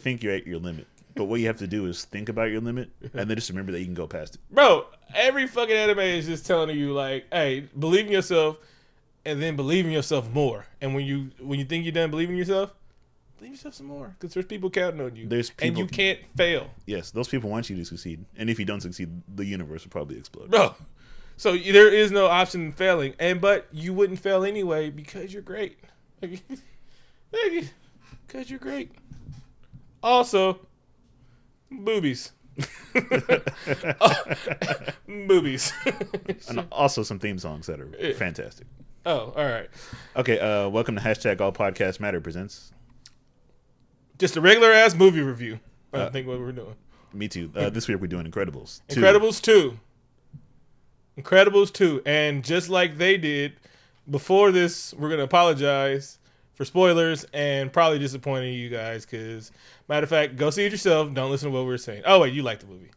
think you're at your limit. But what you have to do is think about your limit and then just remember that you can go past it. Bro, every fucking anime is just telling you like, hey, believe in yourself and then believe in yourself more. And when you when you think you're done believing in yourself, believe yourself some more. Because there's people counting on you. There's people, and you can't fail. Yes, those people want you to succeed. And if you don't succeed, the universe will probably explode. Bro. So there is no option in failing. And but you wouldn't fail anyway because you're great. Because you're great. Also, boobies. boobies. And also some theme songs that are fantastic. oh, all right. Okay, uh, welcome to hashtag All Podcast Matter presents. Just a regular ass movie review. I Uh, think what we're doing. Me too. Uh, this week we're doing Incredibles. 2. Incredibles 2. Incredibles 2. And just like they did before this, we're going to apologize for spoilers and probably disappointing you guys because, matter of fact, go see it yourself. Don't listen to what we are saying. Oh, wait, you like the movie.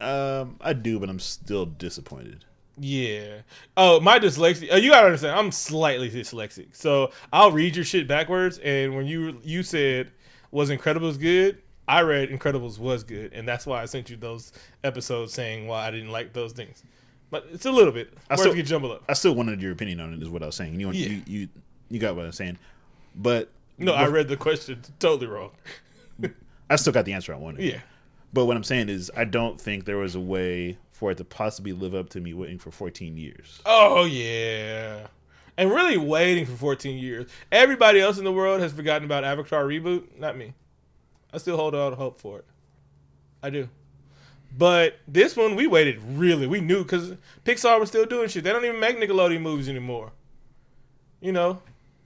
Um, I do, but I'm still disappointed. Yeah. Oh, my dyslexia. Uh, you gotta understand. I'm slightly dyslexic, so I'll read your shit backwards. And when you you said was Incredibles good, I read Incredibles was good, and that's why I sent you those episodes saying why I didn't like those things. But it's a little bit. I still- get jumbled up. I still wanted your opinion on it, is what I was saying. You, Yeah. you, you, you got what I'm saying. But No, I read the question totally wrong. I still got the answer I wanted. Yeah. But what I'm saying is, I don't think there was a way for it to possibly live up to me waiting for 14 years. Oh yeah. And really waiting for 14 years. Everybody else in the world has forgotten about Avatar reboot. Not me. I still hold out hope for it. I do. But this one, we waited really. We knew because Pixar was still doing shit. They don't even make Nickelodeon movies anymore. You know,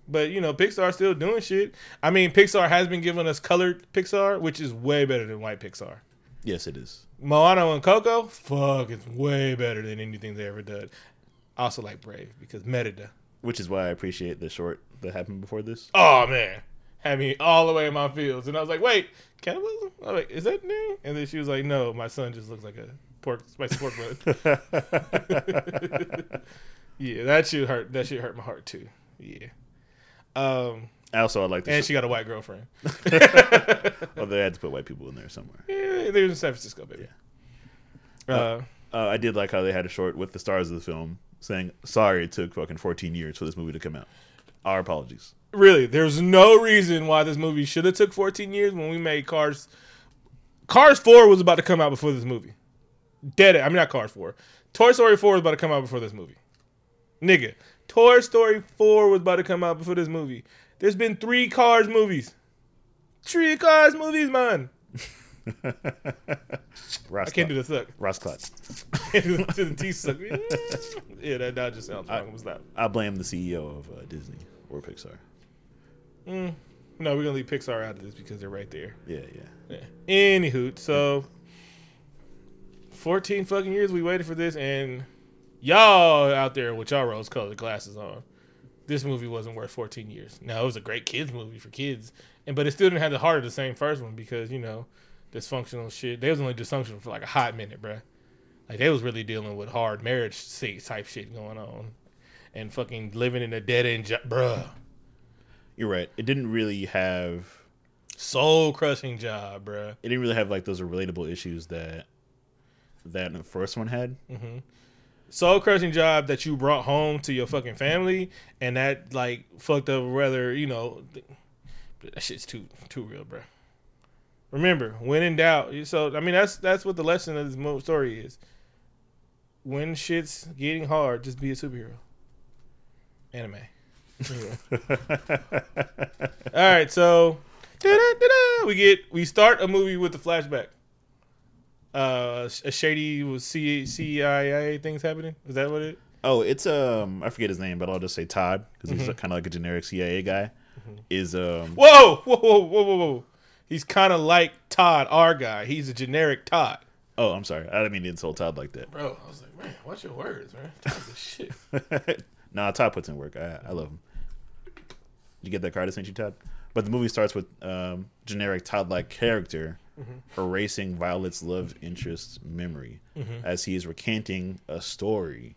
but you know, Pixar's still doing shit. I mean, Pixar has been giving us colored Pixar, which is way better than white Pixar. Yes, it is. Moana and Coco, fuck, it's way better than anything they ever did. I also like Brave because Merida. Which is why I appreciate the short that happened before this. Oh man, had me all the way in my fields, and I was like, wait, cannibalism? I was like, is that new? And then she was like, no, my son just looks like a pork spicy pork butt. yeah, that shit hurt. That shit hurt my heart too. Yeah. Um, Also, I like the and she got a white girlfriend. well, they had to put white people in there somewhere. Yeah, they was in San Francisco, baby. Uh, Uh, I did like how they had a short with the stars of the film saying, "Sorry, it took fucking 14 years for this movie to come out. Our apologies." really, there's no reason why this movie should have took 14 years when we made Cars. Cars 4 was about to come out before this movie. Dead. I mean, not Cars 4. Toy Story 4 was about to come out before this movie. Nigga, Toy Story 4 was about to come out before this movie. There's been three Cars movies. Three Cars movies, man. Ross I can't do the suck. Ross Clot. to the teeth suck. yeah, that, that just sounds wrong. What's that? I blame the CEO of uh, Disney or Pixar. No, we're gonna leave Pixar out of this because they're right there. Yeah, yeah. Yeah. Anywho, so fourteen fucking years we waited for this, and y'all out there with y'all rose-colored glasses on, this movie wasn't worth fourteen years. Now it was a great kids movie for kids, and but it still didn't have the heart of the same first one because you know dysfunctional shit. They was only dysfunctional for like a hot minute, bruh. Like they was really dealing with hard marriage type shit going on, and fucking living in a dead end, job, bruh. You're right. It didn't really have. Soul crushing job, bruh. It didn't really have like those relatable issues that that the first one had. Mm-hmm. Soul crushing job that you brought home to your fucking family and that like fucked up whether you know that shit's too too real bro remember when in doubt so i mean that's that's what the lesson of this story is. When shit's getting hard just be a superhero. Anime. All right so we get we start a movie with the flashback uh a shady was C- CIA things happening. Is that what it? Oh, it's um I forget his name, but I'll just say Todd because he's Mm-hmm. kind of like a generic CIA guy. Is um Whoa, whoa, whoa, whoa, whoa, whoa! He's kind of like Todd, our guy. He's a generic Todd. oh I'm sorry I didn't mean to insult Todd like that. Bro, I was like, man, watch your words, man. Todd's a shit. nah, Todd puts in work. I I love him. Did you get that card I sent you, Todd? But the movie starts with um generic Todd like character erasing Violet's love interest's memory as he is recanting a story,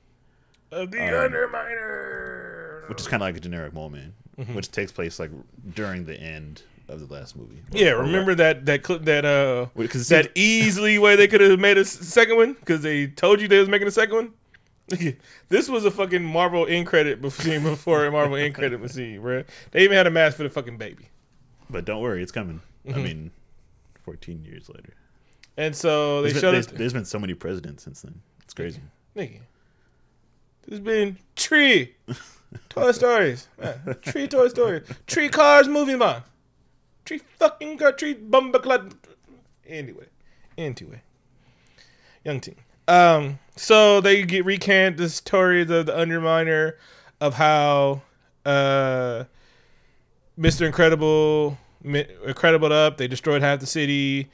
Of the Underminer. which is kind of like a generic moment, which takes place like during the end of the last movie. Yeah, Or- or remember that that clip that uh 'cause that easily way they could have made a second one because they told you they was making a second one. this was a fucking Marvel in credit scene before a Marvel in credit scene, bro. They even had a mask for the fucking baby. But don't worry, it's coming. Mm-hmm. I mean, 14 years later. And so they There's showed been, us, there's, there's been so many presidents since then. It's crazy. nigga. There's been tree Toy Stories. Tree Toy Story, tree cars moving on, tree fucking car, tree bumbleclad. Anyway, anyway, young team. Um, so they get recant the story of the, the Underminer of how uh, Mister Incredible, Incredible up. They destroyed half the city.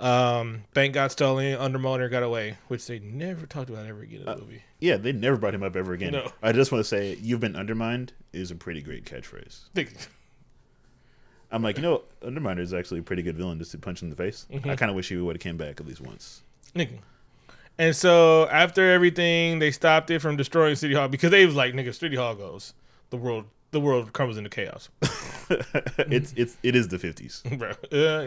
Um, bank got stolen. Underminer got away, which they never talked about ever again in the movie. Yeah, they never brought him up ever again. No. I just want to say, "You've been undermined" is a pretty great catchphrase. I'm like, you know, Underminer is actually a pretty good villain just to punch in the face. Mm-hmm. I kind of wish he would have came back at least once. nigga. And so after everything, they stopped it from destroying City Hall because they was like, nigga, City Hall goes, the world, the world crumbles into chaos, it's it's it is the 50s. bro. Yeah,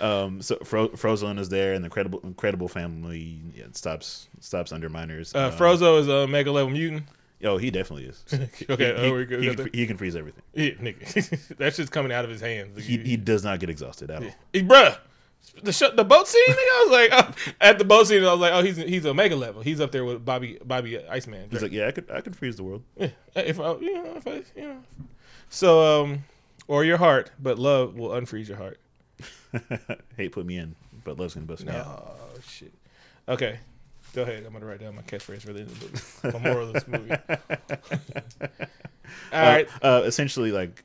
yeah. Um, so Fro- Frozone is there, and the incredible incredible family yeah, stops stops Underminers. Uh, Um, Frozo is a mega level mutant. Oh, he definitely is. Okay, he, oh, we good, he, can, he can freeze everything. Yeah, nigga, that's just coming out of his hands. He he does not get exhausted at all. He- bruh. The sh- the boat scene. I was like, oh, at the boat scene, I was like, oh, he's he's a mega level. He's up there with Bobby Bobby Iceman. He's like, yeah, I could I could freeze the world. Yeah, if I, you know, if I, you know. So, um, or your heart, but love will unfreeze your heart. Hate put me in, but love's gonna bust me out. Oh shit. Okay, go ahead. I'm gonna write down my catchphrase for the end of the movie. My moral of this movie. All Uh, right. Uh, essentially, like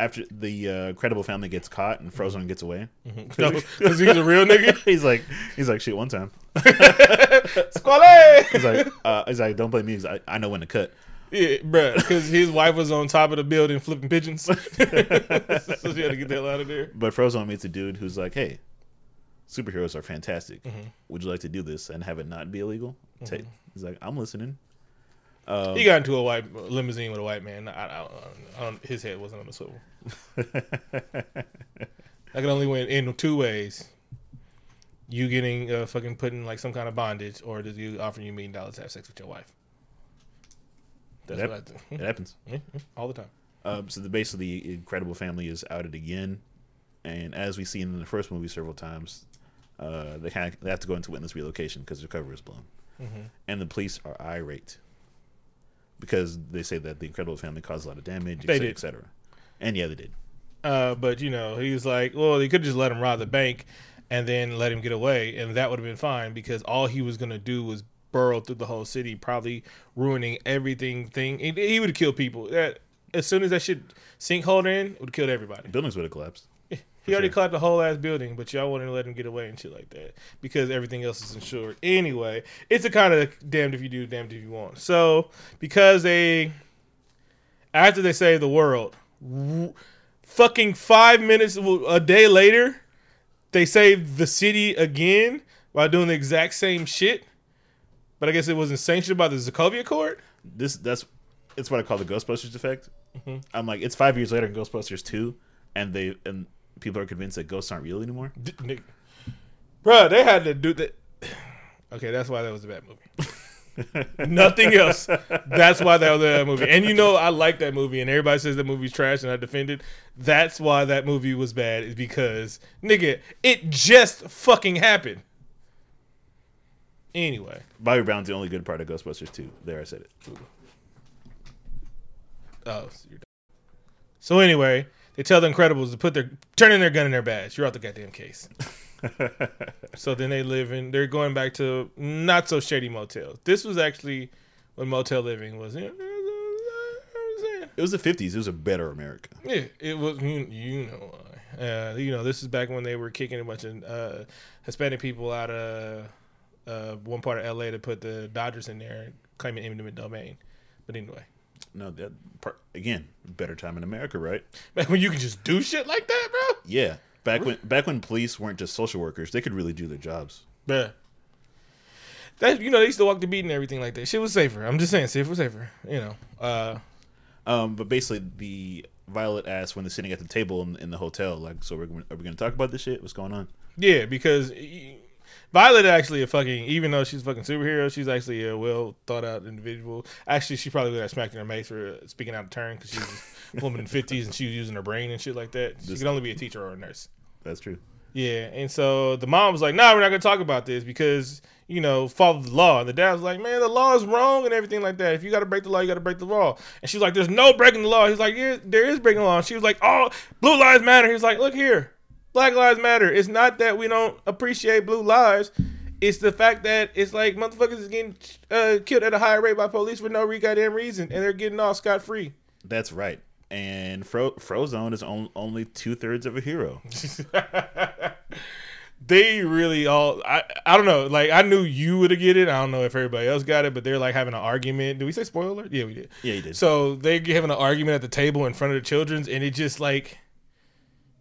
after the uh, incredible family gets caught and Frozone gets away, Because he's a real nigga. he's like he's like shit. One time, Squale! he's like uh, he's like don't blame me. I, I know when to cut. Yeah, bruh. Because his wife was on top of the building flipping pigeons. so she had to get the hell out of there. But Frozone meets a dude who's like, hey, superheroes are fantastic. Mm-hmm. Would you like to do this and have it not be illegal? Ta- He's like, I'm listening. Um, He got into a white limousine with a white man. I, I, I his head wasn't on the swivel. I could only win in two ways. You getting uh, fucking put in like some kind of bondage, or does you offering you a million dollars to have sex with your wife? That's Yep. what I it happens. Mhm, all the time. Um, so the base of the Incredible Family is outed again, and as we seen in the first movie several times, uh, they of they have to go into witness relocation because their cover is blown, Mm-hmm. and the police are irate because they say that the Incredible Family caused a lot of damage, They et cetera, did. et cetera. And yeah, they did. Uh, but you know, he's like, well, they could just let him rob the bank and then let him get away, and that would have been fine because all he was gonna do was burrow through the whole city, probably ruining everything. Thing he, he would have killed people. That as soon as that shit sinkhole in, it would have killed everybody. Buildings would have collapsed. He already sure. clapped the whole ass building, but y'all to let him get away and shit like that because everything else is insured. Anyway, it's a kind of damned if you do, damned if you want. So because they, after they save the world, w- fucking five minutes a day later, they saved the city again by doing the exact same shit. But I guess it wasn't sanctioned by the Sokovia Accord. This that's it's what I call the Ghostbusters effect. Mm-hmm. I'm like, it's five years later in Ghostbusters two, and they and people are convinced that ghosts aren't real anymore. Bruh, they had to do that. Okay, that's why that was a bad movie. Nothing else. That's why that was a bad movie. And you know, I like that movie, and everybody says that movie's trash, and I defend it. That's why that movie was bad, is because, nigga, it just fucking happened. Anyway, Bobby Brown's the only good part of Ghostbusters two. There, I said it. oh, so, you're done. so anyway, they tell the Incredibles to put their turn in their gun in their badge. You're out the goddamn case. So then they live in. They're going back to not so shady motels. This was actually when motel living was. You know, It was the fifties. It was a better America. yeah, it was. You, you know why? Uh, you know, this is back when they were kicking a bunch of uh, Hispanic people out of uh, one part of L.A. to put the Dodgers in there, claiming eminent domain. But anyway, No, that part again, better time in America, right? back when you could just do shit like that, bro. Yeah, back when back when police weren't just social workers, they could really do their jobs. Bruh. That you know they used to walk the beat and everything like that. Shit was safer. I'm just saying, safe was safer. You know. Uh, Um, but basically, the Violet asks when they're sitting at the table in, in the hotel, like, so we're are we going to talk about this shit? What's going on? Yeah, because y- Violet actually a fucking even though she's a fucking superhero, she's actually a well thought out individual. Actually, she probably would have smacked in her face for speaking out of turn because she's a woman in fifties and she was using her brain and shit like that. She could only be a teacher or a nurse. That's true. Yeah, and so the mom was like, "Nah, we're not gonna talk about this because you know follow the law." And the dad was like, "Man, the law is wrong and everything like that. If you got to break the law, you got to break the law." And she's like, "There's no breaking the law." He's like, "Yeah, there is breaking the law." And she was like, "Oh, blue lives matter." He's like, "Look here, Black lives matter. It's not that we don't appreciate blue lives." It's the fact that it's like motherfuckers is getting uh, killed at a higher rate by police for no goddamn reason, and they're getting off scot free. That's right. And Fro- Frozone is on- only two thirds of a hero. they really all I I don't know. Like I knew you would have get it. I don't know if everybody else got it, but they're like having an argument. Did we say spoiler? Yeah, we did. Yeah, you did. So they're having an argument at the table in front of the children's, and it just like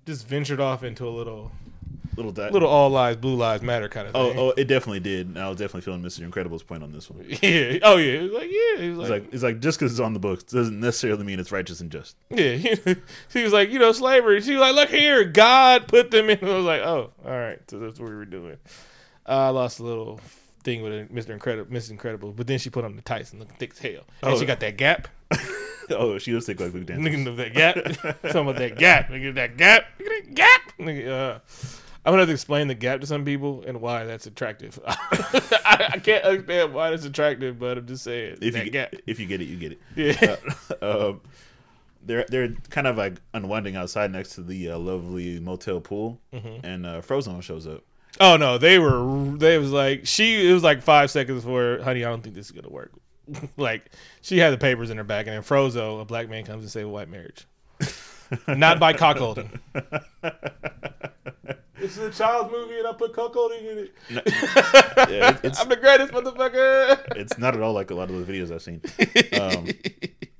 just ventured off into a little little di- little all lives blue lives matter kind of Oh, thing. oh, it definitely did. I was definitely feeling Mr. Incredible's point on this one. yeah. Oh yeah. It was like yeah. Was It's like, like it's like just because it's on the books doesn't necessarily mean it's righteous and just. yeah. she was like you know slavery. She was like look here, God put them in. I was like oh all right. So that's what we were doing. I lost a little thing with Mr. Incredible, Mrs. Incredible, but then she put on the tights and looked thick as hell, and Oh. she got that gap. oh, she sick like Luke Dance. Nigga, that gap. Talking about that gap. Nigga, that gap. Nigga, that gap. Nigga, uh, I'm gonna have to explain the gap to some people and why that's attractive. I, I can't understand why that's attractive, but I'm just saying If you gap. if you get it, you get it. Yeah. um, they're they're kind of like unwinding outside next to the uh, lovely motel pool, Mm-hmm. and uh, Frozone shows up. oh no, they were. They was like she. It was like five seconds before, honey. I don't think this is gonna work. like she had the papers in her bag, and then Frozo, a black man, comes and say white marriage, not by cockholding. This is a child's movie, and I put cuckolding in it. Yeah, it- it's I'm the greatest motherfucker. it's not at all like a lot of the videos I've seen. Um,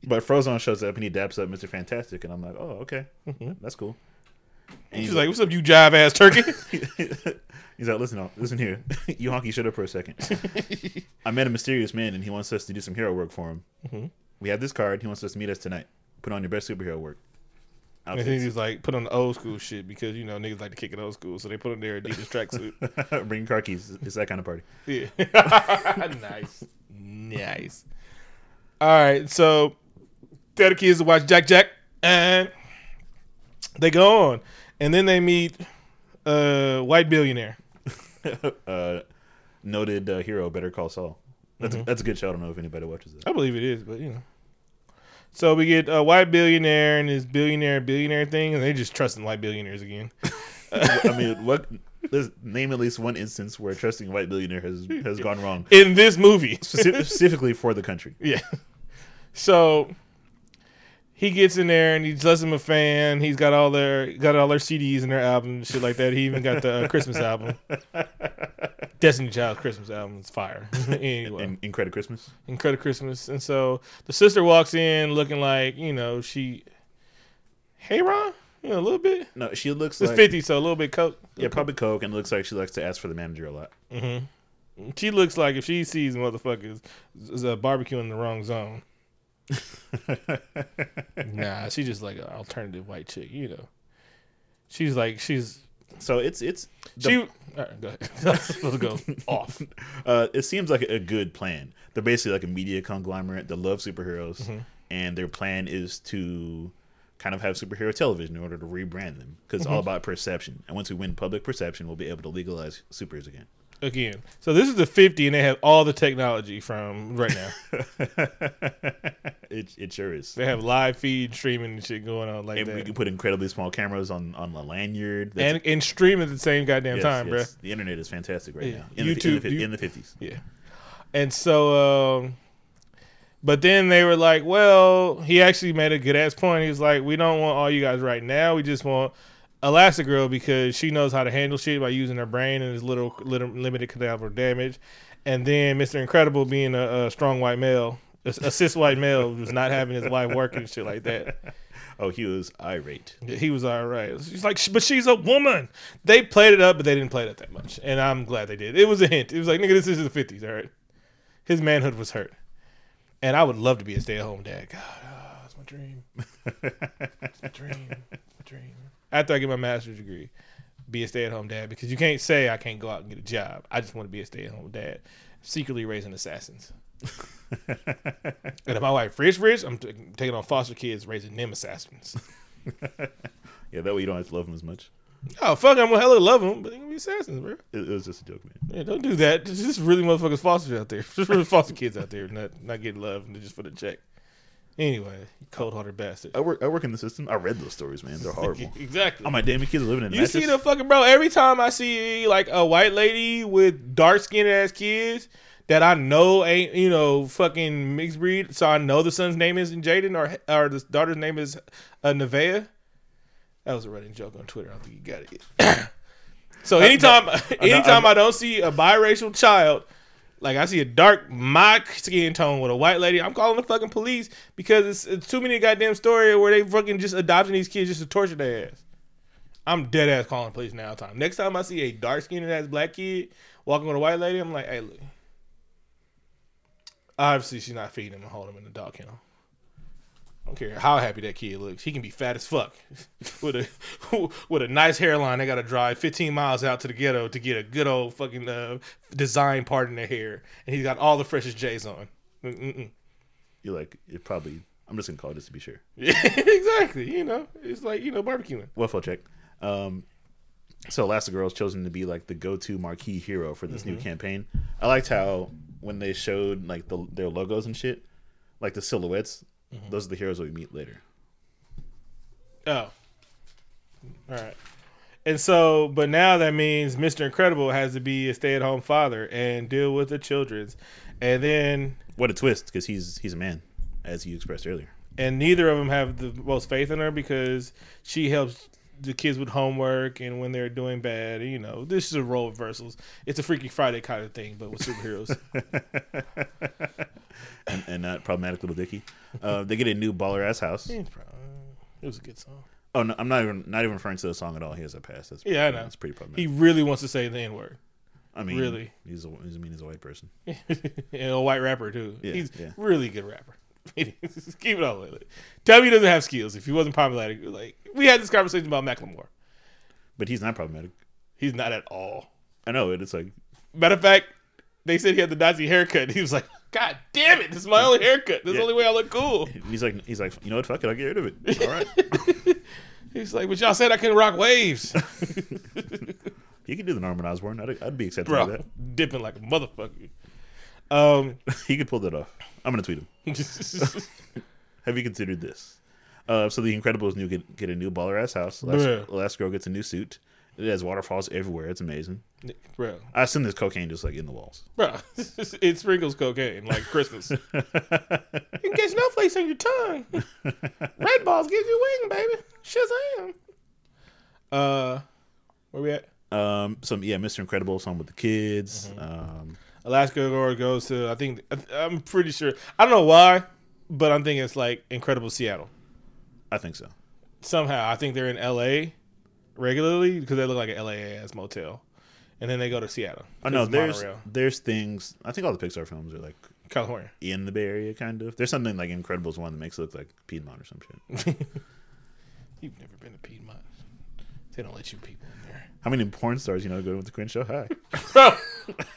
but Frozone shows up and he daps up Mr. Fantastic, and I'm like, oh, okay, that's cool. And She's like, "What's up, you jive ass turkey?" He's like, listen, uh, listen here, you honky, shut up for a second. I met a mysterious man, and he wants us to do some hero work for him. Mm-hmm. We have this card. He wants us to meet us tonight. Put on your best superhero work. and then he's like, "Put on the old school shit because you know niggas like to kick it old school, so they put on their Adidas tracksuit." Bring car keys. It's that kind of party. Yeah, nice, nice. All right, so the kids to watch Jack Jack, and they go on, and then they meet a white billionaire. uh, noted uh, hero, Better Call Saul. That's Mm-hmm. a, that's a good show. I don't know if anybody watches it. I believe it is, but you know. So we get a white billionaire and his billionaire billionaire thing, and they just trusting white billionaires again. I mean, what? Let's name at least one instance where trusting a white billionaire has has gone wrong, In this movie, specifically for the country. Yeah. So he gets in there and he does him a fan. He's got all their got all their CDs and their albums and shit like that. He even got the uh, Christmas album. Destiny Child's Christmas album is fire. anyway, In, in Credit Christmas. Incredible Christmas. And so the sister walks in looking like you know she, Karen, you know a little bit. No, she looks It's like fifty, so a little bit coke. yeah, probably Coke, and looks like she likes to ask for the manager a lot. She looks like if she sees motherfuckers is a barbecue in the wrong zone. Nah, she's just like an alternative white chick, you know. She's like she's So it's it's the- she. All right, go ahead. Let's go off. uh, it seems like a good plan. They're basically like a media conglomerate that love superheroes, Mm-hmm. and their plan is to kind of have superhero television in order to rebrand them because it's Mm-hmm. all about perception. And once we win public perception, we'll be able to legalize supers again. Again, so this is the fifty, and they have all the technology from right now. it it sure is. They have live feed streaming and shit going on like And we can put incredibly small cameras on on the lanyard. That's- and and stream at the same goddamn yes, time, yes. The internet is fantastic right Yeah. now. In, YouTube, the, in the 50s. Yeah. And so, um, but then they were like, well, he actually made a good ass point. He was like, we don't want all you guys right now. We just want Elastigirl because she knows how to handle shit by using her brain and his little, little limited cadaver damage. And then Mr. Incredible being a, a strong white male, a, a cis white male who's not having his wife working and shit like that. Oh, he was irate. He was all right. She's like, but she's a woman. They played it up, but they didn't play it up that much, and I'm glad they did. It was a hint. It was like, nigga, this is the '50s, all right. His manhood was hurt, and I would love to be a stay-at-home dad. God, oh, that's my dream. It's my dream. My dream. After I get my master's degree, be a stay at home dad because you can't say I can't go out and get a job. I just want to be a stay at home dad, secretly raising assassins. and if my wife rich, rich, I'm t- taking on foster kids, raising them assassins. yeah, that way you don't have to love them as much. Oh fuck, I'm gonna hella love them, but they're gonna be assassins, bro. It, it was just a joke, man. Yeah, don't do that. There's just really motherfuckers foster out there. Just really foster kids out there, not not getting love and just for the check. Anyway, cold hearted bastard. I work. I work in the system. I read those stories, man. They're horrible. exactly. Oh my damn, kids are living in. You mattress. see the fucking bro. Every time I see like a white lady with dark skinned ass kids that I know ain't you know fucking mixed breed, so I know the son's name isn't Jaden or or the daughter's name is uh, Nevaeh. That was a running joke on Twitter. I don't think you got it. so anytime, anytime I don't see a biracial child, like I see a dark my skin tone with a white lady, I'm calling the fucking police because it's, it's too many goddamn story where they fucking just adopting these kids just to torture their ass. I'm dead ass calling police now. Time next time I see a dark skinned ass black kid walking with a white lady, I'm like, hey, look. Obviously, she's not feeding him and holding him in the dog kennel. I don't care how happy that kid looks. He can be fat as fuck with a with a nice hairline. They got to drive 15 miles out to the ghetto to get a good old fucking uh, design part in their hair, and he's got all the freshest J's on. Mm-mm. You're like, it probably. I'm just gonna call it just to be sure. Yeah, exactly. You know, it's like you know barbecuing. Waffle check. Um, so Elastigirl is chosen to be like the go-to marquee hero for this Mm-hmm. new campaign. I liked how when they showed like the, their logos and shit, like the silhouettes, Mm-hmm. those are the heroes that we meet later. Oh. All right. And so, but now that means Mr. Incredible has to be a stay-at-home father and deal with the children's, and then What a twist, because he's he's a man, as you expressed earlier. and neither of them have the most faith in her because she helps the kids with homework and when they're doing bad. You know, this is a role reversals. It's a Freaky Friday kind of thing, but with superheroes. and, and not problematic Lil Dicky. Uh, they get a new baller ass house. It was a good song. Oh no, I'm not even not even referring to the song at all. He has a pass. That's, Yeah, I know. That's pretty problematic. He really wants to say the N word. I mean, really. he's a, he's, I mean, he's a white person. and a white rapper too. Yeah, He's yeah. really good rapper. Keep it all with it. Tell me he doesn't have skills. If he wasn't problematic, like we had this conversation about Macklemore. But he's not problematic. He's not at all. I know it. It's like Matter of fact, they said he had the Nazi haircut. He was like, "God damn it, this is my only haircut. This is the only way I look cool." he's like he's like you know what? Fuck it, I'll get rid of it. All right. He's like, "But y'all said I couldn't rock waves, he can do the Norman Osborn. I'd, I'd be accepting bro." of that. Dipping like a motherfucker. Um, he could pull that off. I'm gonna tweet him. Have you considered this? Uh, so the Incredibles new get, get a new baller ass house. Last, last girl gets a new suit. It has waterfalls everywhere. It's amazing. bro, I assume there's cocaine just like in the walls. bro, it sprinkles cocaine like Christmas. you can get snowflakes on your tongue. Red balls gives you wing, baby. Shazam. Uh, where we at? Um, some yeah, Mr. Incredible, some with the kids. Mm-hmm. Um, Alaska Girl goes to I think I'm pretty sure I don't know why, but I'm thinking it's like Incredible Seattle. I think so. Somehow I think they're in L.A. regularly because they look like an L.A. ass motel, and then they go to Seattle. I know there's Monorail. there's things. I think all the Pixar films are like California. in the Bay Area, kind of. There's something like Incredibles one that makes it look like Piedmont or some shit. You've never been to Piedmont. They don't let you people in there. How many porn stars you know go to the Crenshaw High? Bro,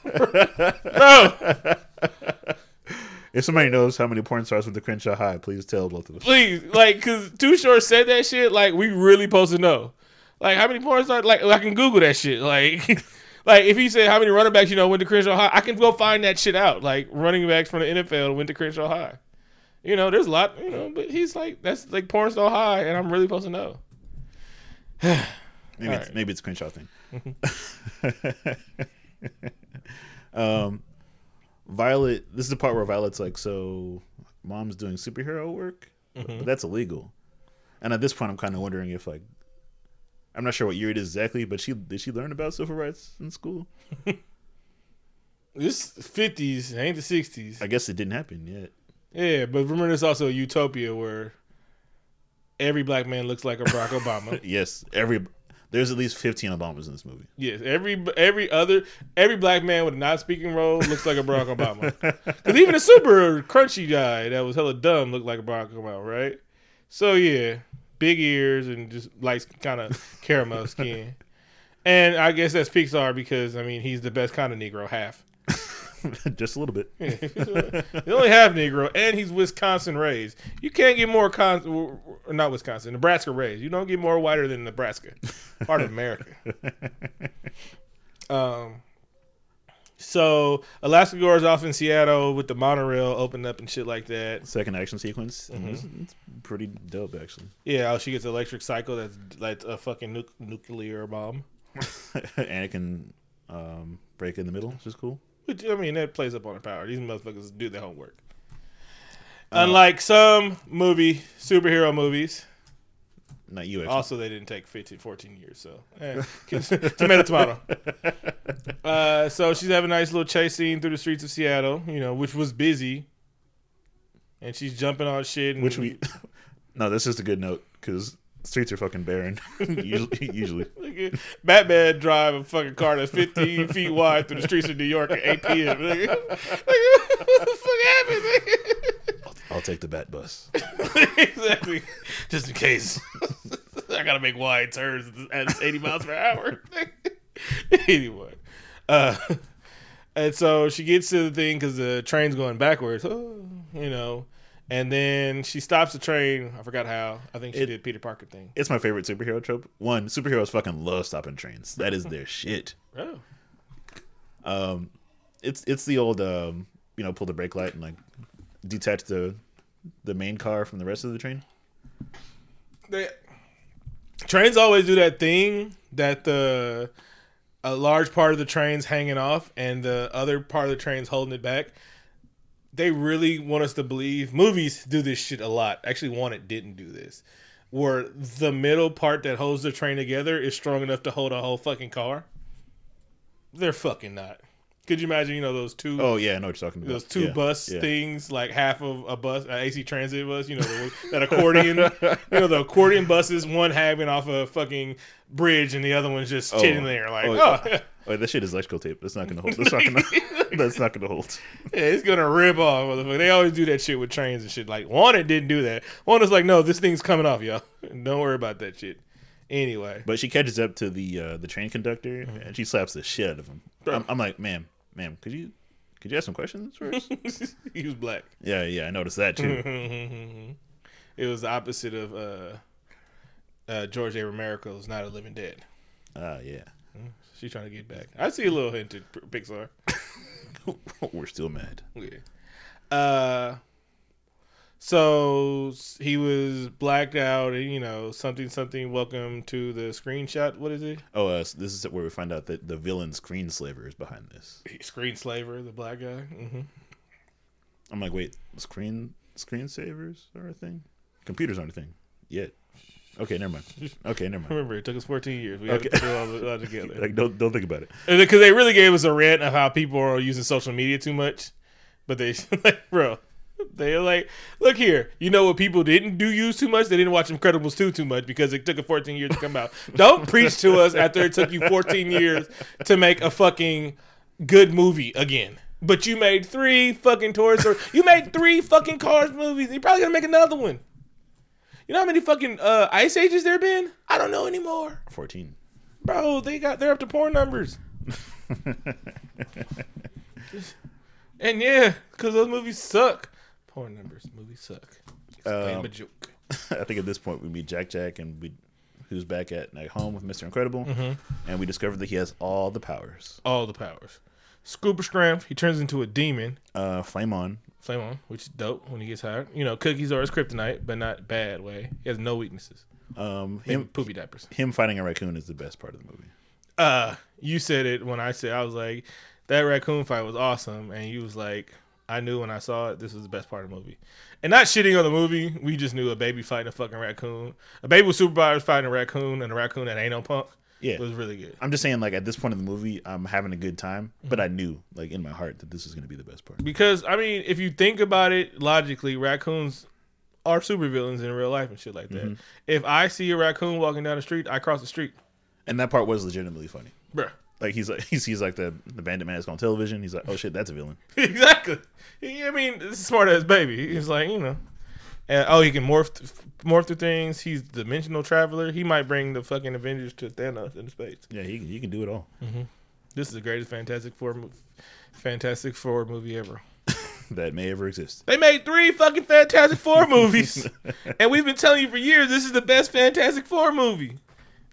bro, If somebody knows how many porn stars went to Crenshaw High, please tell both of us. please, like, cause Too Short said that shit. Like, we really supposed to know. Like, how many porn stars? Like, I can Google that shit. Like, like if he said how many running backs you know went to Crenshaw High, I can go find that shit out. Like, running backs from the NFL went to Crenshaw High. You know, there's a lot. You know, but he's like, that's like porn star high, and I'm really supposed to know. Maybe All it's, right. maybe it's Crenshaw thing. um, Violet. This is the part where Violet's like, "So, mom's doing superhero work, Mm-hmm. but that's illegal." And at this point, I'm kind of wondering if, like, I'm not sure what year it is exactly, but she did she learn about civil rights in school? This 50s ain't the 60s. I guess it didn't happen yet. Yeah, but remember, there's also a utopia where every black man looks like a Barack Obama. Yes, every there's at least 15 Obamas in this movie. Yes, every every other every black man with a not speaking role looks like a Barack Obama. Because even a super crunchy guy that was hella dumb looked like a Barack Obama, right? So yeah, big ears and just like kind of caramel skin. And I guess that's Pixar because I mean he's the best kind of Negro half. Just a little bit. He's only have Negro, and he's Wisconsin raised. You can't get more con, not Wisconsin, Nebraska raised. You don't get more whiter than Nebraska, part of America. Um, so Elastigirl's off in Seattle with the monorail opened up and shit like that. Second action sequence. Mm-hmm. It's, it's pretty dope, actually. Yeah, oh, she gets an electric cycle that's like a fucking nu- nuclear bomb. Anakin um, break in the middle, which is cool. Which I mean, that plays up on the power. These motherfuckers do their homework. Unlike some movie superhero movies, Not you, actually. also they didn't take 15, 14 years. So eh, tomato, tomato. Uh, so she's having a nice little chase scene through the streets of Seattle, you know, which was busy. And she's jumping on shit. And Which we. no, this is a good note because streets are fucking barren. usually, usually. Batman drive a fucking car that's 15 feet wide through the streets of New York at 8 p.m. Nigga. Nigga, what the fuck happened? nigga? I'll take the bat bus. exactly. Just in case. I gotta make wide turns at 80 miles per hour. anyway. Uh, and so she gets to the thing because the train's going backwards, oh, you know. And then she stops the train. I forgot how. I think she It- did Peter Parker thing. It's my favorite superhero trope. One, superheroes fucking love stopping trains. That is their shit. Oh. Um, it's it's the old um, you know, pull the brake light and like detach the the main car from the rest of the train. they, trains always do that thing that the a large part of the train's hanging off and the other part of the train's holding it back. They really want us to believe movies do this shit a lot. Actually, one it didn't do this, where the middle part that holds the train together is strong enough to hold a whole fucking car. They're fucking not. Could you imagine? You know those two Oh yeah, I know what you're talking about. those two Yeah, bus yeah. things, like half of a bus, an AC Transit bus, you know, the, that accordion, you know, the accordion buses, one having off a fucking bridge and the other one's just oh. sitting there, like, oh, oh, yeah. Oh, that shit is electrical tape. That's not gonna hold. That's not gonna. that's not gonna hold. yeah, it's gonna rip off, motherfucker. They always do that shit with trains and shit. Like, one, it didn't do that. One was like, no, this thing's coming off, y'all. Don't worry about that shit. Anyway, But she catches up to the uh, the train conductor Mm-hmm. and she slaps the shit out of him. I'm, I'm like, ma'am, ma'am, could you could you ask some questions first? he was black. yeah, yeah, I noticed that too. it was the opposite of uh, uh, George A. Romero's Not a Living Dead. Ah, yeah. She's trying to get back. I see a little hint to P- Pixar. We're still mad. Yeah. Uh, so he was blacked out, and you know something something. Welcome to the screenshot. What is it? Oh, uh, so this is where we find out that the villain screen slaver is behind this. Screen slaver, the black guy. Mm-hmm. I'm like, wait, screen screensavers are a thing? Computers aren't a thing yet. Okay, never mind. Okay, never mind. Remember, it took us 14 years. We had to put it all together. Like, don't don't think about it. Because they really gave us a rant of how people are using social media too much. But they, like, bro, they're like, look here. You know what people didn't do use too much? They didn't watch Incredibles 2 too much because it took it 14 years to come out. Don't preach to us after it took you 14 years to make a fucking good movie again. But you made three fucking Toy Story. You made three fucking Cars movies. You're probably gonna make another one. You know how many fucking uh, Ice Ages there been? I don't know anymore, Fourteen. bro. They got they're up to porn numbers. And yeah, because those movies suck. Porn numbers, movies suck. Explain Um, my joke. I think at this point we meet Jack Jack and we who's back at like home with Mr. Incredible, Mm-hmm. and we discover that he has all the powers. All the powers. Scuba Scram, He turns into a demon. Uh, flame on. Flame on, which is dope when he gets hired. You know, cookies are his kryptonite, but not bad way. He has no weaknesses. Um, Him poopy diapers. him fighting a raccoon is the best part of the movie. Uh, you said it when I said I was like, that raccoon fight was awesome, and you was like, I knew when I saw it, this was the best part of the movie. And not shitting on the movie, we just knew a baby fighting a fucking raccoon. A baby with superpowers fighting a raccoon, and a raccoon that ain't no punk. Yeah. It was really good. I'm just saying, like at this point in the movie, I'm having a good time, but Mm-hmm. I knew, like in my heart, that this is going to be the best part. Because I mean, if you think about it logically, raccoons are supervillains in real life and shit like that. If I see a raccoon walking down the street, I cross the street, And that part was legitimately funny. bruh. Like he's like he sees like the the bandit mask on television. He's like, oh shit, that's a villain. exactly. He- I mean, smart ass baby. He's like, you know. And oh, he can morph th- morph through things. He's dimensional traveler. He might bring the fucking Avengers to Thanos in space. Yeah, he he can do it all. This is the greatest Fantastic Four, mo- Fantastic Four movie ever. that may ever exist. They made three fucking Fantastic Four movies, and we've been telling you for years this is the best Fantastic Four movie.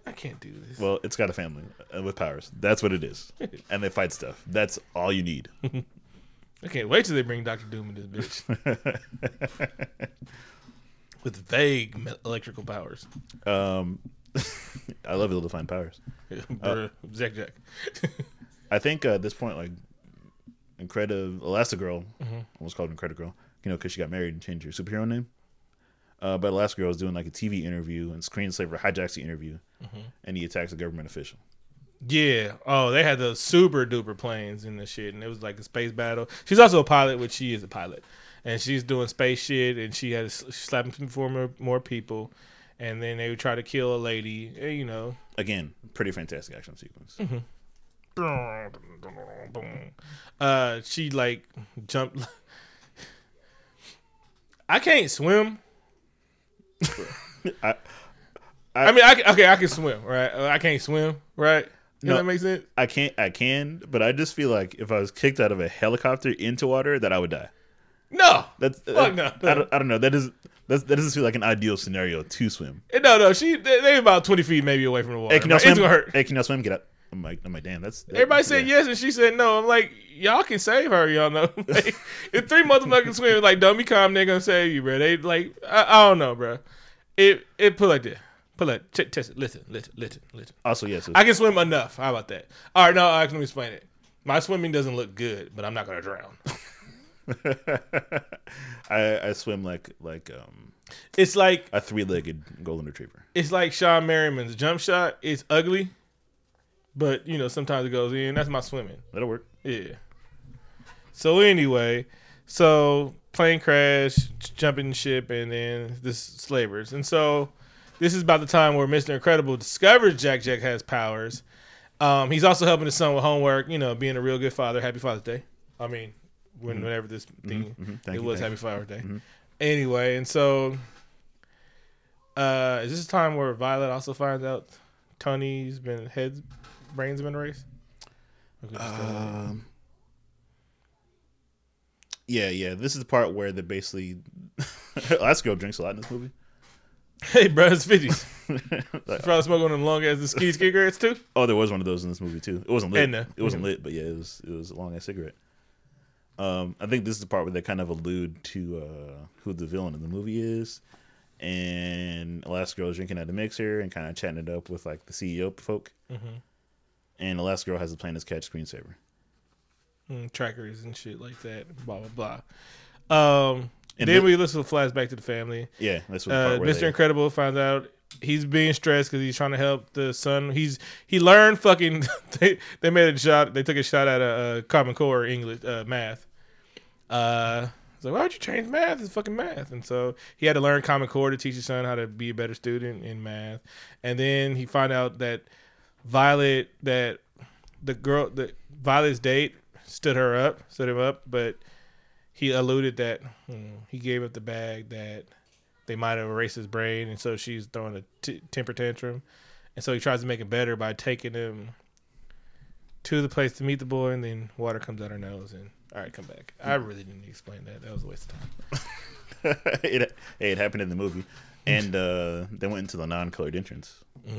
I can't do this. Well, it's got a family uh, with powers. That's what it is. and they fight stuff. That's all you need. I can't wait till they bring Doctor Doom in this bitch with vague electrical powers. um, I love ill-defined powers. Bruh, Zack Jack. I think uh, at this point, like, Incredible Elastigirl, almost called Incredible, girl. you know, because she got married and changed her superhero name. Uh, but Elastigirl was doing like a TV interview, and Screenslaver hijacks the interview, and he attacks a government official. Yeah. Oh, they had the super duper planes in the shit, and it was like a space battle. She's also a pilot, which she is a pilot, and she's doing space shit, and she had slapping before more, more people, and then they would try to kill a lady. eh, You know. Again, pretty fantastic action sequence. Uh, she like jumped. I can't swim. I- I, mean, I okay, I can swim, right? I can't swim, right? Does No. that make sense? I can't, I can, but I just feel like if I was kicked out of a helicopter into water, that I would die. No, That's uh, Fuck no. I don't, I don't know. That is that's, that doesn't feel like an ideal scenario to swim. Eh, no, no. She they, about twenty feet maybe away from the water. Hey, can y'all swim? Hurt. Hey, can y'all swim? Get out. I'm like, I'm like, damn, that's that- Everybody said yeah. yes, and she said no. I'm like, y'all can save her, y'all know. like, if three motherfuckers swim, like, don't be calm, they're gonna save you, bro. They like, I, I don't know, bro. It it put like this, put like t- test it, listen, listen, listen, listen. Also, yes, I can swim enough. How about that? All right, no, I can explain it. My swimming doesn't look good, but I'm not gonna drown. I, I swim like like um It's like a three legged golden retriever. it's like Shawn Marion's jump shot. It's ugly, but you know sometimes it goes in. That's my swimming. That'll work. Yeah. So anyway, so plane crash, jumping ship, and then this slavers, and so this is about the time where Mister Incredible discovers Jack Jack has powers. Um, he's also helping his son with homework. You know, being a real good father. Happy Father's Day. I mean, when, whenever this thing mhm. Thank it you, was Happy Father's Day. Anyway, and so uh, is this the time where Violet also finds out Tony's been heads brains have been erased? Or could you still- Um, yeah, yeah. This is the part where they basically Last girl drinks a lot in this movie. Hey, bro, it's fifties. Probably smoking of them long ass the ski cigarettes too. oh, there was one of those in this movie too. It wasn't lit. Edna. It wasn't lit, but yeah, it was it was a long ass cigarette. Um, I think this is the part where they kind of allude to uh, who the villain in the movie is, and Elastigirl is drinking at the mixer and kind of chatting it up with like the CEO folk. Mm-hmm. And Elastigirl has the plan to catch Screenslaver. Mm, trackers and shit like that. Blah blah blah. Um, And then thi- we listen to flashback to the family. Yeah, that's what Uh, Mr. they- Incredible finds out he's being stressed because he's trying to help the son. He's he learned fucking. they they made a shot. They took a shot at a, uh Common Core English uh, math. Uh, it's like why would you change math? It's fucking math. And so he had to learn Common Core to teach his son how to be a better student in math. And then he found out that Violet that the girl that Violet's date stood her up, stood him up, but he alluded that hmm, he gave up the bag that they might have erased his brain, and so she's throwing a t- temper tantrum, and so he tries to make it better by taking him to the place to meet the boy, and then water comes out her nose, and all right, come back. I really didn't explain that. That was a waste of time. it, hey, it happened in the movie, and uh, they went into the non-colored entrance.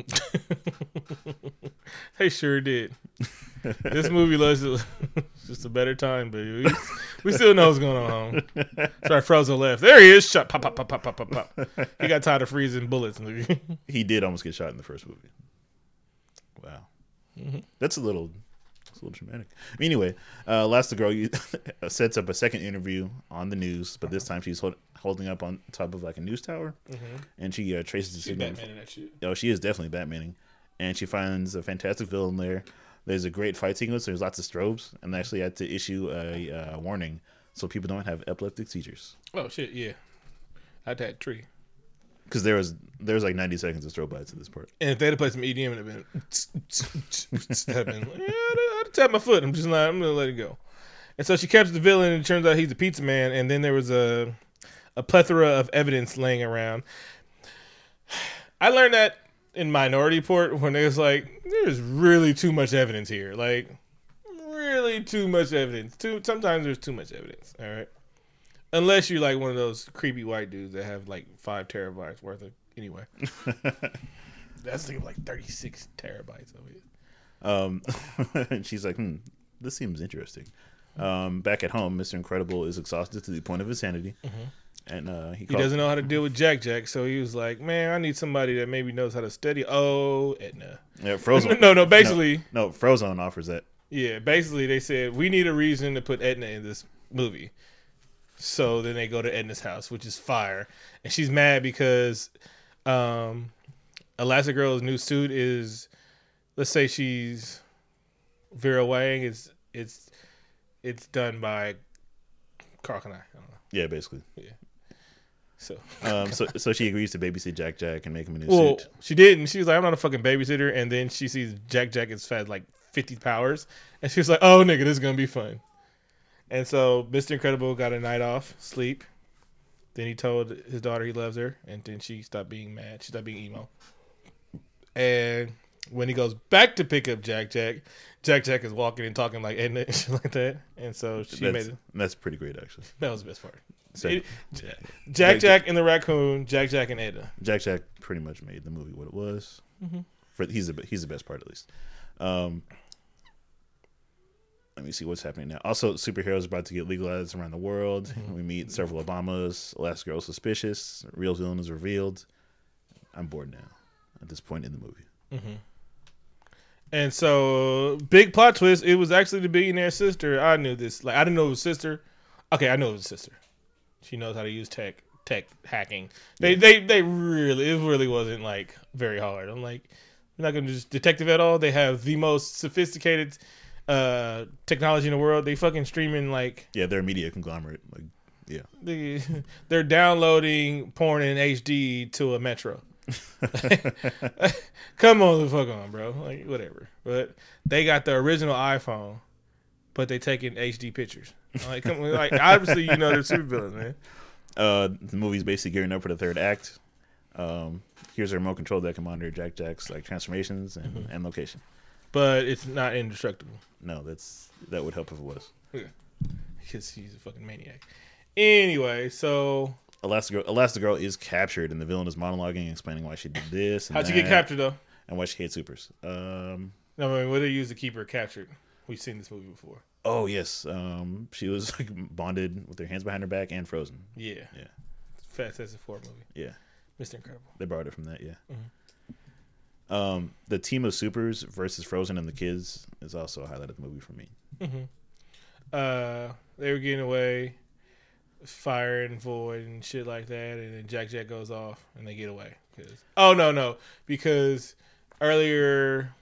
they sure did. this movie was just a better time, but we, still know what's going on. Sorry, Frozen left. There he is. Shot. Pop, pop, pop, pop, pop, pop, pop. He got tired of freezing bullets. He did almost get shot in the first movie. Wow, that's a little, that's a little dramatic. Anyway, uh, last the girl you, sets up a second interview on the news, but this time she's hold, holding up on top of like a news tower, and she uh, traces the signal. Batman that shit. Oh, she is definitely Batmaning, and she finds a fantastic villain there. There's a great fight sequence. There's lots of strobes, and they actually had to issue a uh, warning so people don't have epileptic seizures Oh shit, yeah. At that tree. because there was there was like 90 seconds of strobe lights at this part. And if they had played some EDM, it'd have been, have been yeah, I'd, I'd tap my foot. I'm just not. I'm gonna let it go. And so she captures the villain, and it turns out he's a pizza man. And then there was a a plethora of evidence laying around. I learned that in Minority Report when it was like, there's really too much evidence here. Like, really too much evidence. Too sometimes there's too much evidence. All right, unless you're like one of those creepy white dudes that have like five terabytes worth of. Anyway, that's like like 36 terabytes of it. Um, and she's like, hmm, this seems interesting. Um, back at home, Mr. Incredible is exhausted to the point of insanity. And uh, he, He doesn't know how to deal with Jack Jack, so he was like, "Man, I need somebody that maybe knows how to study." Oh, Edna. Yeah, Frozen. no, no, basically, No, no, Frozone offers that. yeah, basically they said we need a reason to put Edna in this movie. So then they go to Edna's house, which is fire, and she's mad because um, Elastigirl's new suit is, let's say she's Vera Wang. It's it's it's done by Carl and I. I don't know. Yeah, basically. So Um, so so she agrees to babysit Jack Jack and make him a new Well, suit. she didn't. She was like, I'm not a fucking babysitter. And then she sees Jack Jack has had like 50 powers. And she was like, oh, nigga, this is going to be fun. And so Mr. Incredible got a night off, sleep. Then he told his daughter he loves her. And then she stopped being mad. She stopped being emo. And when he goes back to pick up Jack Jack, Jack Jack is walking and talking like Edna and shit like that. And so she That's, made it. that's pretty great, actually. That was the best part. So, It- Jack Jack and the raccoon, Jack Jack and Ada. Jack Jack pretty much made the movie what it was. Mm-hmm. For he's the he's the best part at least. Um, let me see what's happening now. Also, superheroes about to get legalized around the world. Mm-hmm. We meet several Obamas. Elastigirl suspicious. Real villain is revealed. I'm bored now. At this point in the movie, Mm-hmm. And so, big plot twist. It was actually the billionaire sister. I knew this. Like, I didn't know it was sister. Okay, I know it was sister. She knows how to use tech, tech hacking. They, they, they really, it really wasn't like very hard. I'm like, you're not gonna just detective at all. They have the most sophisticated uh technology in the world. They fucking streaming like yeah, they're a media conglomerate. Like, yeah, the, they're downloading porn in HD to a metro. Come on, the fuck on, bro. Like whatever. But they got the original iPhone, but they taking HD pictures. Like, come like obviously you know they're supervillains, man. uh, the movie's basically gearing up for the third act. Um, here's a remote control that can monitor Jack Jack's like transformations and, Mm-hmm. and location. But it's not indestructible No, that's that would help if it was. because he's a fucking maniac. Anyway, so Elastigirl, Elastigirl is captured, and the villain is monologuing and explaining why she did this. And how'd you get captured though? And why she hates supers. Um, No, I mean, what they use to keep her captured? We've seen this movie before. oh yes, um, she was like bonded with her hands behind her back and frozen. Yeah, Yeah, Fantastic Four movie, yeah, Mr. Incredible. they borrowed it from that. Yeah. Mm-hmm. Um, the team of supers versus Frozone and the kids is also a highlight of the movie for me. hmm Uh, they were getting away, fire and void and shit like that, and then Jack Jack goes off and they get away. Cause oh no no because earlier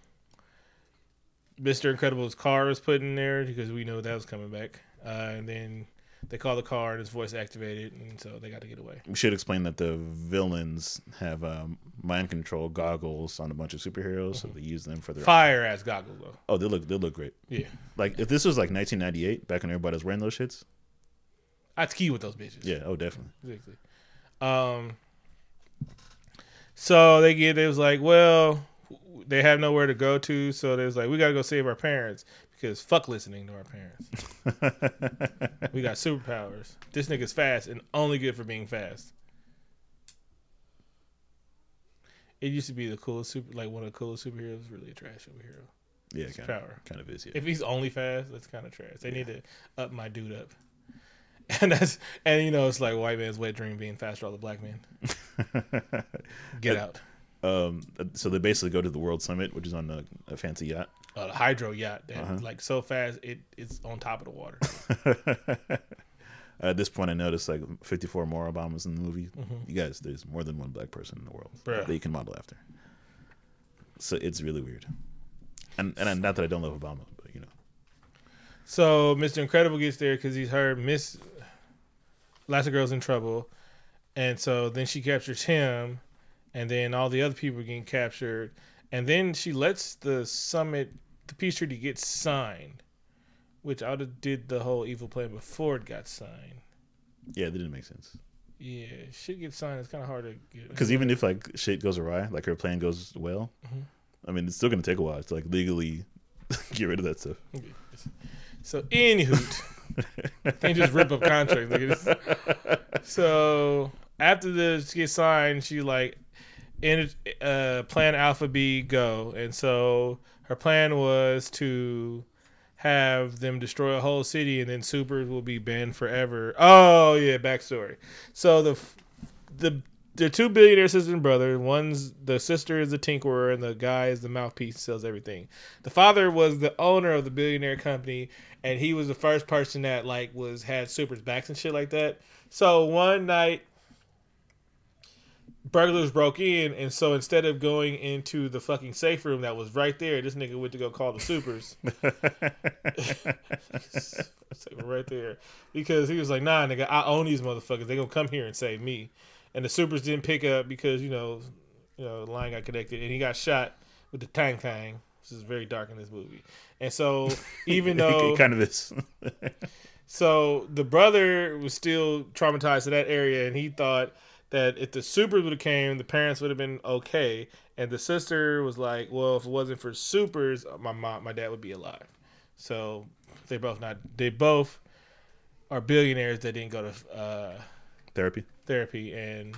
Mister Incredible's car was put in there because we know that was coming back, uh, and then they call the car and his voice activated, and so they got to get away. We should explain that the villains have um, mind control goggles on a bunch of superheroes, so they use them for their. Fire ass goggles though. Oh, they look they look great. Yeah, Like if this was like 1998, back when everybody was wearing those shits. I'd ski with those bitches. Yeah. Oh, definitely. Exactly. Um. So they get. They was like, well, they have nowhere to go to, so they was like, we gotta go save our parents because fuck listening to our parents. we got superpowers. This nigga's fast and only good for being fast. It used to be the coolest super, like one of the coolest superheroes. Really a trash superhero. Yeah, His kind of, power. kind of is. Yeah. If he's only fast, that's kind of trash. They need to up my dude up. And that's and you know it's like white man's wet dream being faster all the black man. Get out. Um, so they basically go to the World Summit, which is on a, a fancy yacht. A hydro yacht that Uh-huh. like so fast it it's on top of the water. At this point, I noticed like 54 more Obamas in the movie. You guys, there's more than one black person in the world Bruh. that you can model after. So it's really weird. And and not that I don't love Obama, but you know, So Mr. Incredible gets there because he's heard Miss Last Girl's in trouble, and so then she captures him, and then all the other people are getting captured, and then she lets the summit, the peace treaty, get signed, which I did the whole evil plan before it got signed. yeah, that didn't make sense. Yeah, shit gets signed. It's kind of hard to get. Because even if like shit goes awry, like her plan goes well, Mhm. I mean, it's still gonna take a while to like legally get rid of that stuff. So, anywho, can't just rip up contracts. Like so after this gets signed, she like in uh, plan Alpha B go, and so her plan was to have them destroy a whole city, and then supers will be banned forever. Oh yeah, backstory. So the the they're two billionaire sister and brother. One's the sister is the tinkerer, and the guy is the mouthpiece, sells everything. The father was the owner of the billionaire company, and he was the first person that like was had supers backs and shit like that. So one night, burglars broke in, and so instead of going into the fucking safe room that was right there, this nigga went to go call the supers. Right there, because he was like, "Nah, nigga, I own these motherfuckers. They gonna come here and save me." And the supers didn't pick up because you know, you know, the line got connected, and he got shot with the tang tang, which is very dark in this movie. And so, even though it kind of is. so the brother was still traumatized to that area, and he thought that if the supers would have came, the parents would have been okay. And the sister was like, "Well, if it wasn't for supers, my mom, my dad would be alive." So they both not they both are billionaires that didn't go to uh, Therapy. therapy and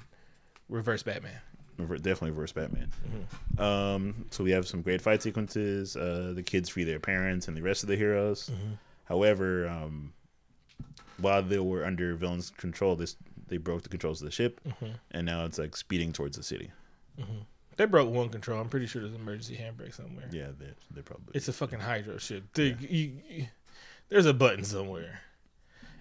reverse Batman. Definitely reverse Batman. Mm-hmm. Um, so we have some great fight sequences. Uh, the kids free their parents and the rest of the heroes. Mm-hmm. However, um, while they were under villains' control, this they broke the controls of the ship, Mm-hmm. and now it's like speeding towards the city. They broke one control. I'm pretty sure there's an emergency handbrake somewhere. Yeah, they they probably. It's a fucking hydro ship. They- you- you- there's a button somewhere.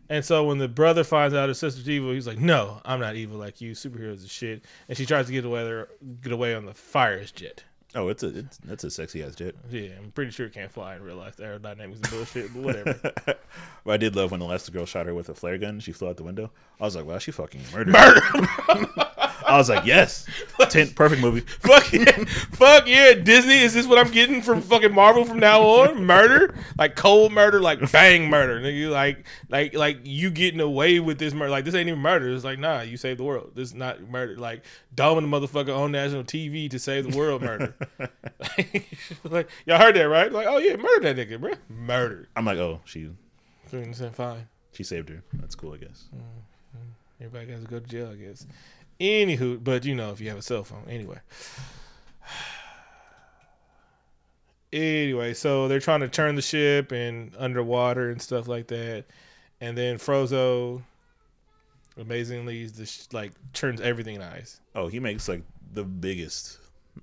And so when the brother finds out his sister's evil, he's like, "No, I'm not evil like you. Superheroes are shit." And she tries to get away, get away on the fires jet. Oh, it's a it's that's a sexy ass jet. Yeah, I'm pretty sure it can't fly in real life. The aerodynamics is bullshit, but whatever. But I did love when the last girl shot her with a flare gun. She flew out the window. I was like, wow, she fucking murdered. Murder. I was like, yes, Ten, perfect movie. fuck yeah, fuck yeah, Disney. Is this what I'm getting from fucking Marvel from now on? Murder, like cold murder, like bang murder. Nigga, like like like you getting away with this murder. Like this ain't even murder. It's like nah, you saved the world. This is not murder. Like doming the motherfucker on national TV to save the world. Murder. like y'all heard that right? Like oh yeah, murder that nigga, bro. Murder. I'm like, oh, she Fine. she saved her. That's cool, I guess. Mm-hmm. Everybody has to go to jail, I guess. Anywho, but you know, if you have a cell phone, anyway. Anyway, so they're trying to turn the ship and underwater and stuff like that, and then Frozo, amazingly, sh- like turns everything in ice. Oh, he makes like the biggest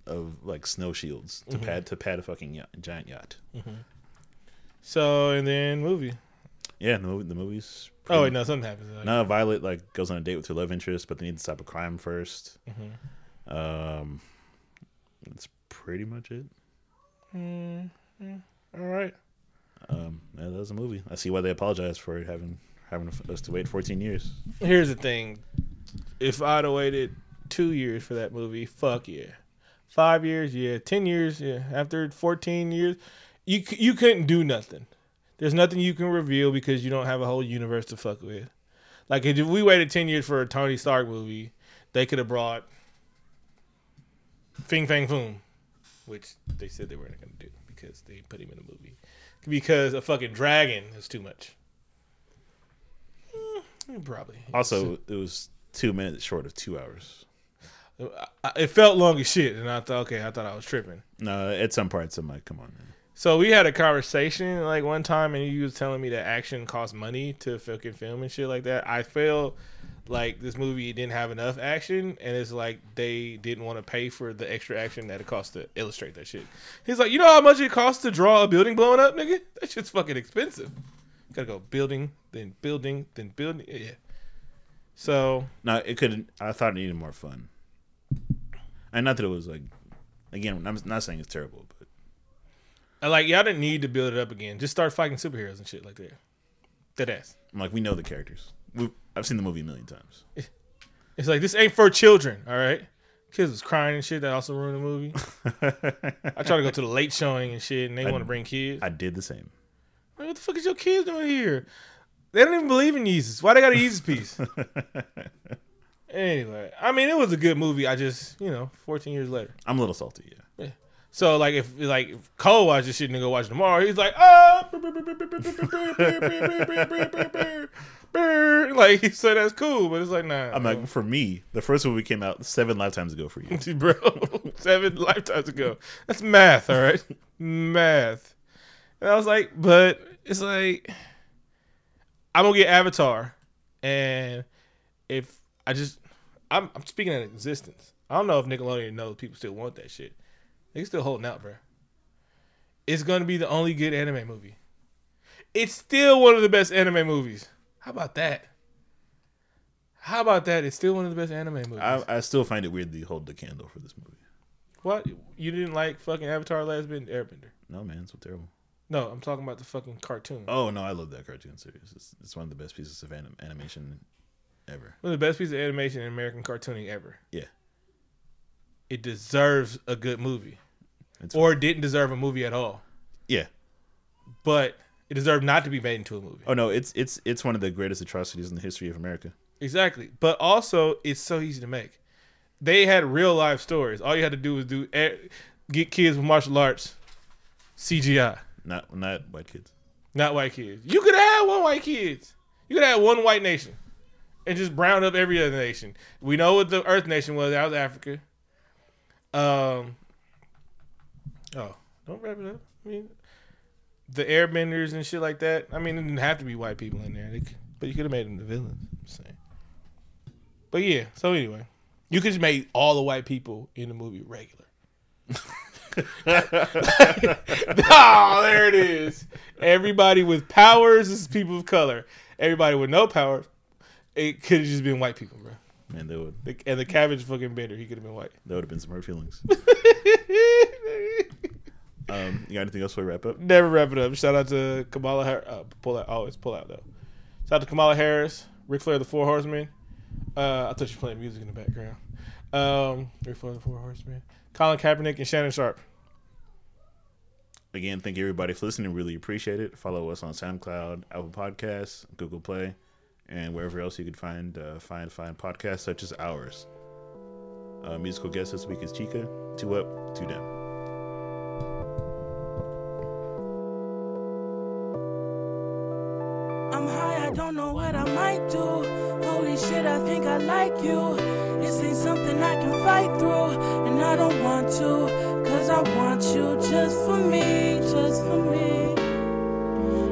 of like snow shields to Mhm. pad to pad a fucking yacht, giant yacht. So and then movie. Yeah, the, movie, the movie's. Oh wait, no, something happens. Like, No, Violet like goes on a date with her love interest, but they need to stop a crime first. Mhm. Um, that's pretty much it. Mm, mm, all right. Um, yeah, that was a movie. I see why they apologize for having having us to wait 14 years. Here's the thing: if I'd have waited two years for that movie, fuck yeah. Five years, yeah. Ten years, yeah. After fourteen years, you you couldn't do nothing. There's nothing you can reveal because you don't have a whole universe to fuck with. Like if we waited ten years for a Tony Stark movie, they could have brought Fing Fang Foom, which they said they weren't going to do because they put him in a movie because a fucking dragon is too much. Mm, probably. Also, it was two minutes short of two hours. It felt long as shit, and I thought, okay, I thought I was tripping. No, at some parts I'm like, come on, man. So we had a conversation like one time, and you was telling me that action costs money to fucking film and shit like that. I feel like this movie didn't have enough action, and it's like they didn't want to pay for the extra action that it costs to illustrate that shit. He's like, you know how much it costs to draw a building blowing up, nigga? That shit's fucking expensive. gotta go building, then building, then building. Yeah. So No, it could. I thought it needed more fun, and not that it was like. Again, I'm not saying it's terrible, but like y'all didn't need to build it up again. Just start fighting superheroes and shit like that. That ass. I'm like, we know the characters. we I've seen the movie a million times. It's like this ain't for children, all right? Kids was crying and shit. That also ruined the movie. I try to go to the late showing and shit, and they want to bring kids. I did the same. Like, what the fuck is your kids doing here? They don't even believe in Jesus. Why they got a Jesus piece? Anyway, I mean, it was a good movie. I just, you know, 14 years later. I'm a little salty. Yeah. So like if like if Cole watches this shit and go watch tomorrow, he's like, oh, like he said that's cool, but it's like nah. I'm like, for me, the first movie came out seven lifetimes ago for you. bro, seven lifetimes ago. That's math, all right, math. And I was like, but it's like I'm gonna get Avatar, and if I just I'm, I'm speaking in existence. I don't know if Nickelodeon knows people still want that shit. They still holding out, bro. It's gonna be the only good anime movie. It's still one of the best anime movies. How about that? How about that? It's still one of the best anime movies. I, I still find it weird they hold the candle for this movie. what? You didn't like fucking Avatar: Last Bend Airbender? No, man, it's so terrible. No, I'm talking about the fucking cartoon. Oh no, I love that cartoon series. It's, it's one of the best pieces of anim- animation ever. One of the best pieces of animation in American cartooning ever. Yeah. It deserves a good movie. It's or didn't deserve a movie at all. Yeah. But it deserved not to be made into a movie. Oh no, it's it's it's one of the greatest atrocities in the history of America. Exactly. But also, it's so easy to make. They had real life stories. All you had to do was do get kids with martial arts, CGI, Not not white kids. not white kids. You could have one white kids. You could have one white nation, and just brown up every other nation. We know what the Earth nation was. That was Africa. Um. Oh, don't wrap it up. I mean, the airbenders and shit like that. I mean, it didn't have to be white people in there, They c- but you could have made them the villains. I'm saying. But yeah. So anyway, you could just make all the white people in the movie regular. oh, there it is. Everybody with powers is people of color. Everybody with no powers, it could have just been white people, bro. Man, that would And the cabbage fucking bender, he could have been white. that would have been some hurt feelings. um, you got anything else before we wrap up? Never wrap it up. Shout out to Kamala Harris. Uh, pull out, always pull out though. Shout out to Kamala Harris, Ric Flair, the Four Horsemen. Uh, I thought you were playing music in the background. Um, Ric Flair, the Four Horsemen. Colin Kaepernick and Shannon Sharpe. Again, thank you everybody for listening. Really appreciate it. Follow us on SoundCloud, Apple Podcasts, Google Play, and wherever else you could find uh, find find podcasts such as ours. Uh, musical guest this week is Chica. Two up, two down. Don't know what I might do. Holy shit, I think I like you. This ain't something I can fight through, and I don't want to, cause I want you just for me, just for me.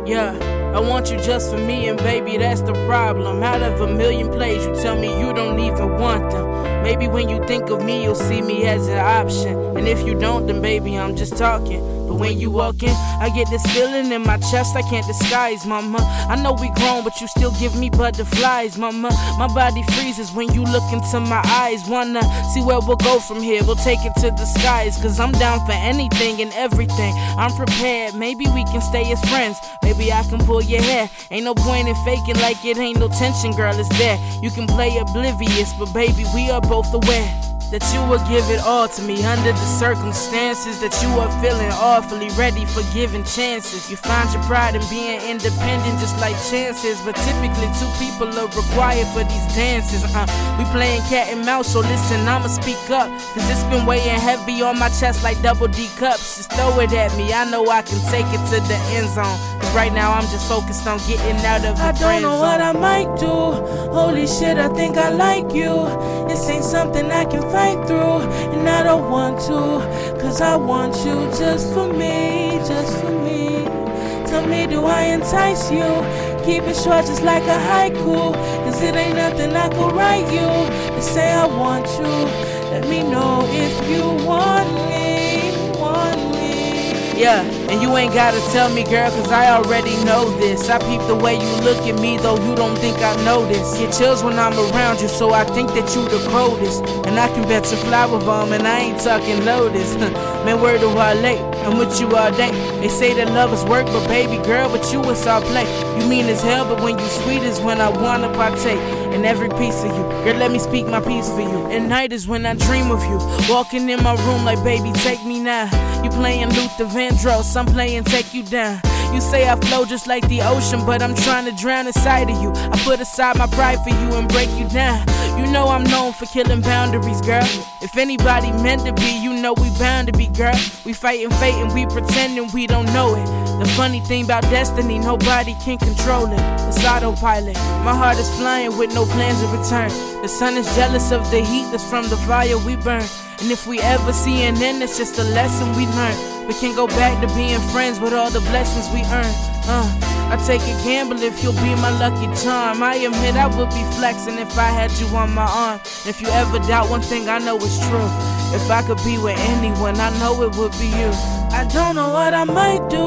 Yeah, I want you just for me, and baby, that's the problem. Out of a million plays, you tell me you don't even want them. Maybe when you think of me, you'll see me as an option. And if you don't, then baby, I'm just talking. But when you walk in, I get this feeling in my chest I can't disguise, mama. I know we grown, but you still give me butterflies, mama. My body freezes when you look into my eyes. Wanna see where we'll go from here? We'll take it to the skies, cause I'm down for anything and everything. I'm prepared, maybe we can stay as friends. Maybe I can pull your hair. Ain't no point in faking like it ain't no tension, girl, it's there. You can play oblivious, but baby, we are both aware that you will give it all to me under the circumstances that you are feeling awfully ready for giving chances. You find your pride in being independent, just like chances. But typically, two people are required for these dances. Uh, we playing cat and mouse, so listen, I'ma speak up. Cause it's been weighing heavy on my chest like double D cups. Just throw it at me, I know I can take it to the end zone. Cause right now, I'm just focused on getting out of the I don't know what I might do. Holy shit, I think I like you. This ain't something I can fight through, and I don't want to. Cause I want you just for me, just for me. Tell me, do I entice you? Keep it short, just like a haiku. Cause it ain't nothing I could write you to say I want you. Let me know if you want me. Yeah, and you ain't gotta tell me, girl, cause I already know this. I peep the way you look at me, though you don't think I notice. Get chills when I'm around you, so I think that you the coldest. And I can bet you Flowerbomb, and I ain't talking lotus. Man, where do I lay? I'm with you all day. They say that love is work, but baby girl, but you is all play. You mean as hell, but when you sweet is when I wanna partake in every piece of you. Girl, let me speak my piece for you. And night is when I dream of you. Walking in my room like, baby, take me now. You playing Luther Vandross, I'm playing Take You Down. You say I flow just like the ocean, but I'm trying to drown inside of you. I put aside my pride for you and break you down. You know I'm known for killing boundaries, girl. If anybody meant to be, you know we bound to be, girl. We fighting fate and we pretending we don't know it. The funny thing about destiny, nobody can control it. It's autopilot. My heart is flying with no plans of return. The sun is jealous of the heat that's from the fire we burn. And if we ever see an end, it's just a lesson we learn. We can't go back to being friends with all the blessings we earn. Uh, I take a gamble if you'll be my lucky charm. I admit I would be flexing if I had you on my arm. If you ever doubt one thing, I know it's true. If I could be with anyone, I know it would be you. I don't know what I might do.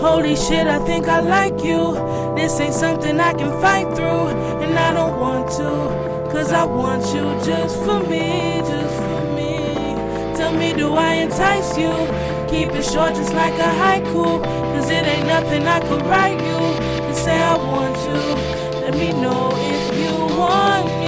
Holy shit, I think I like you. This ain't something I can fight through, and I don't want to. Cause I want you just for me, just. Tell me, do I entice you? Keep it short, just like a haiku. Cause it ain't nothing I could write you and say I want you. Let me know if you want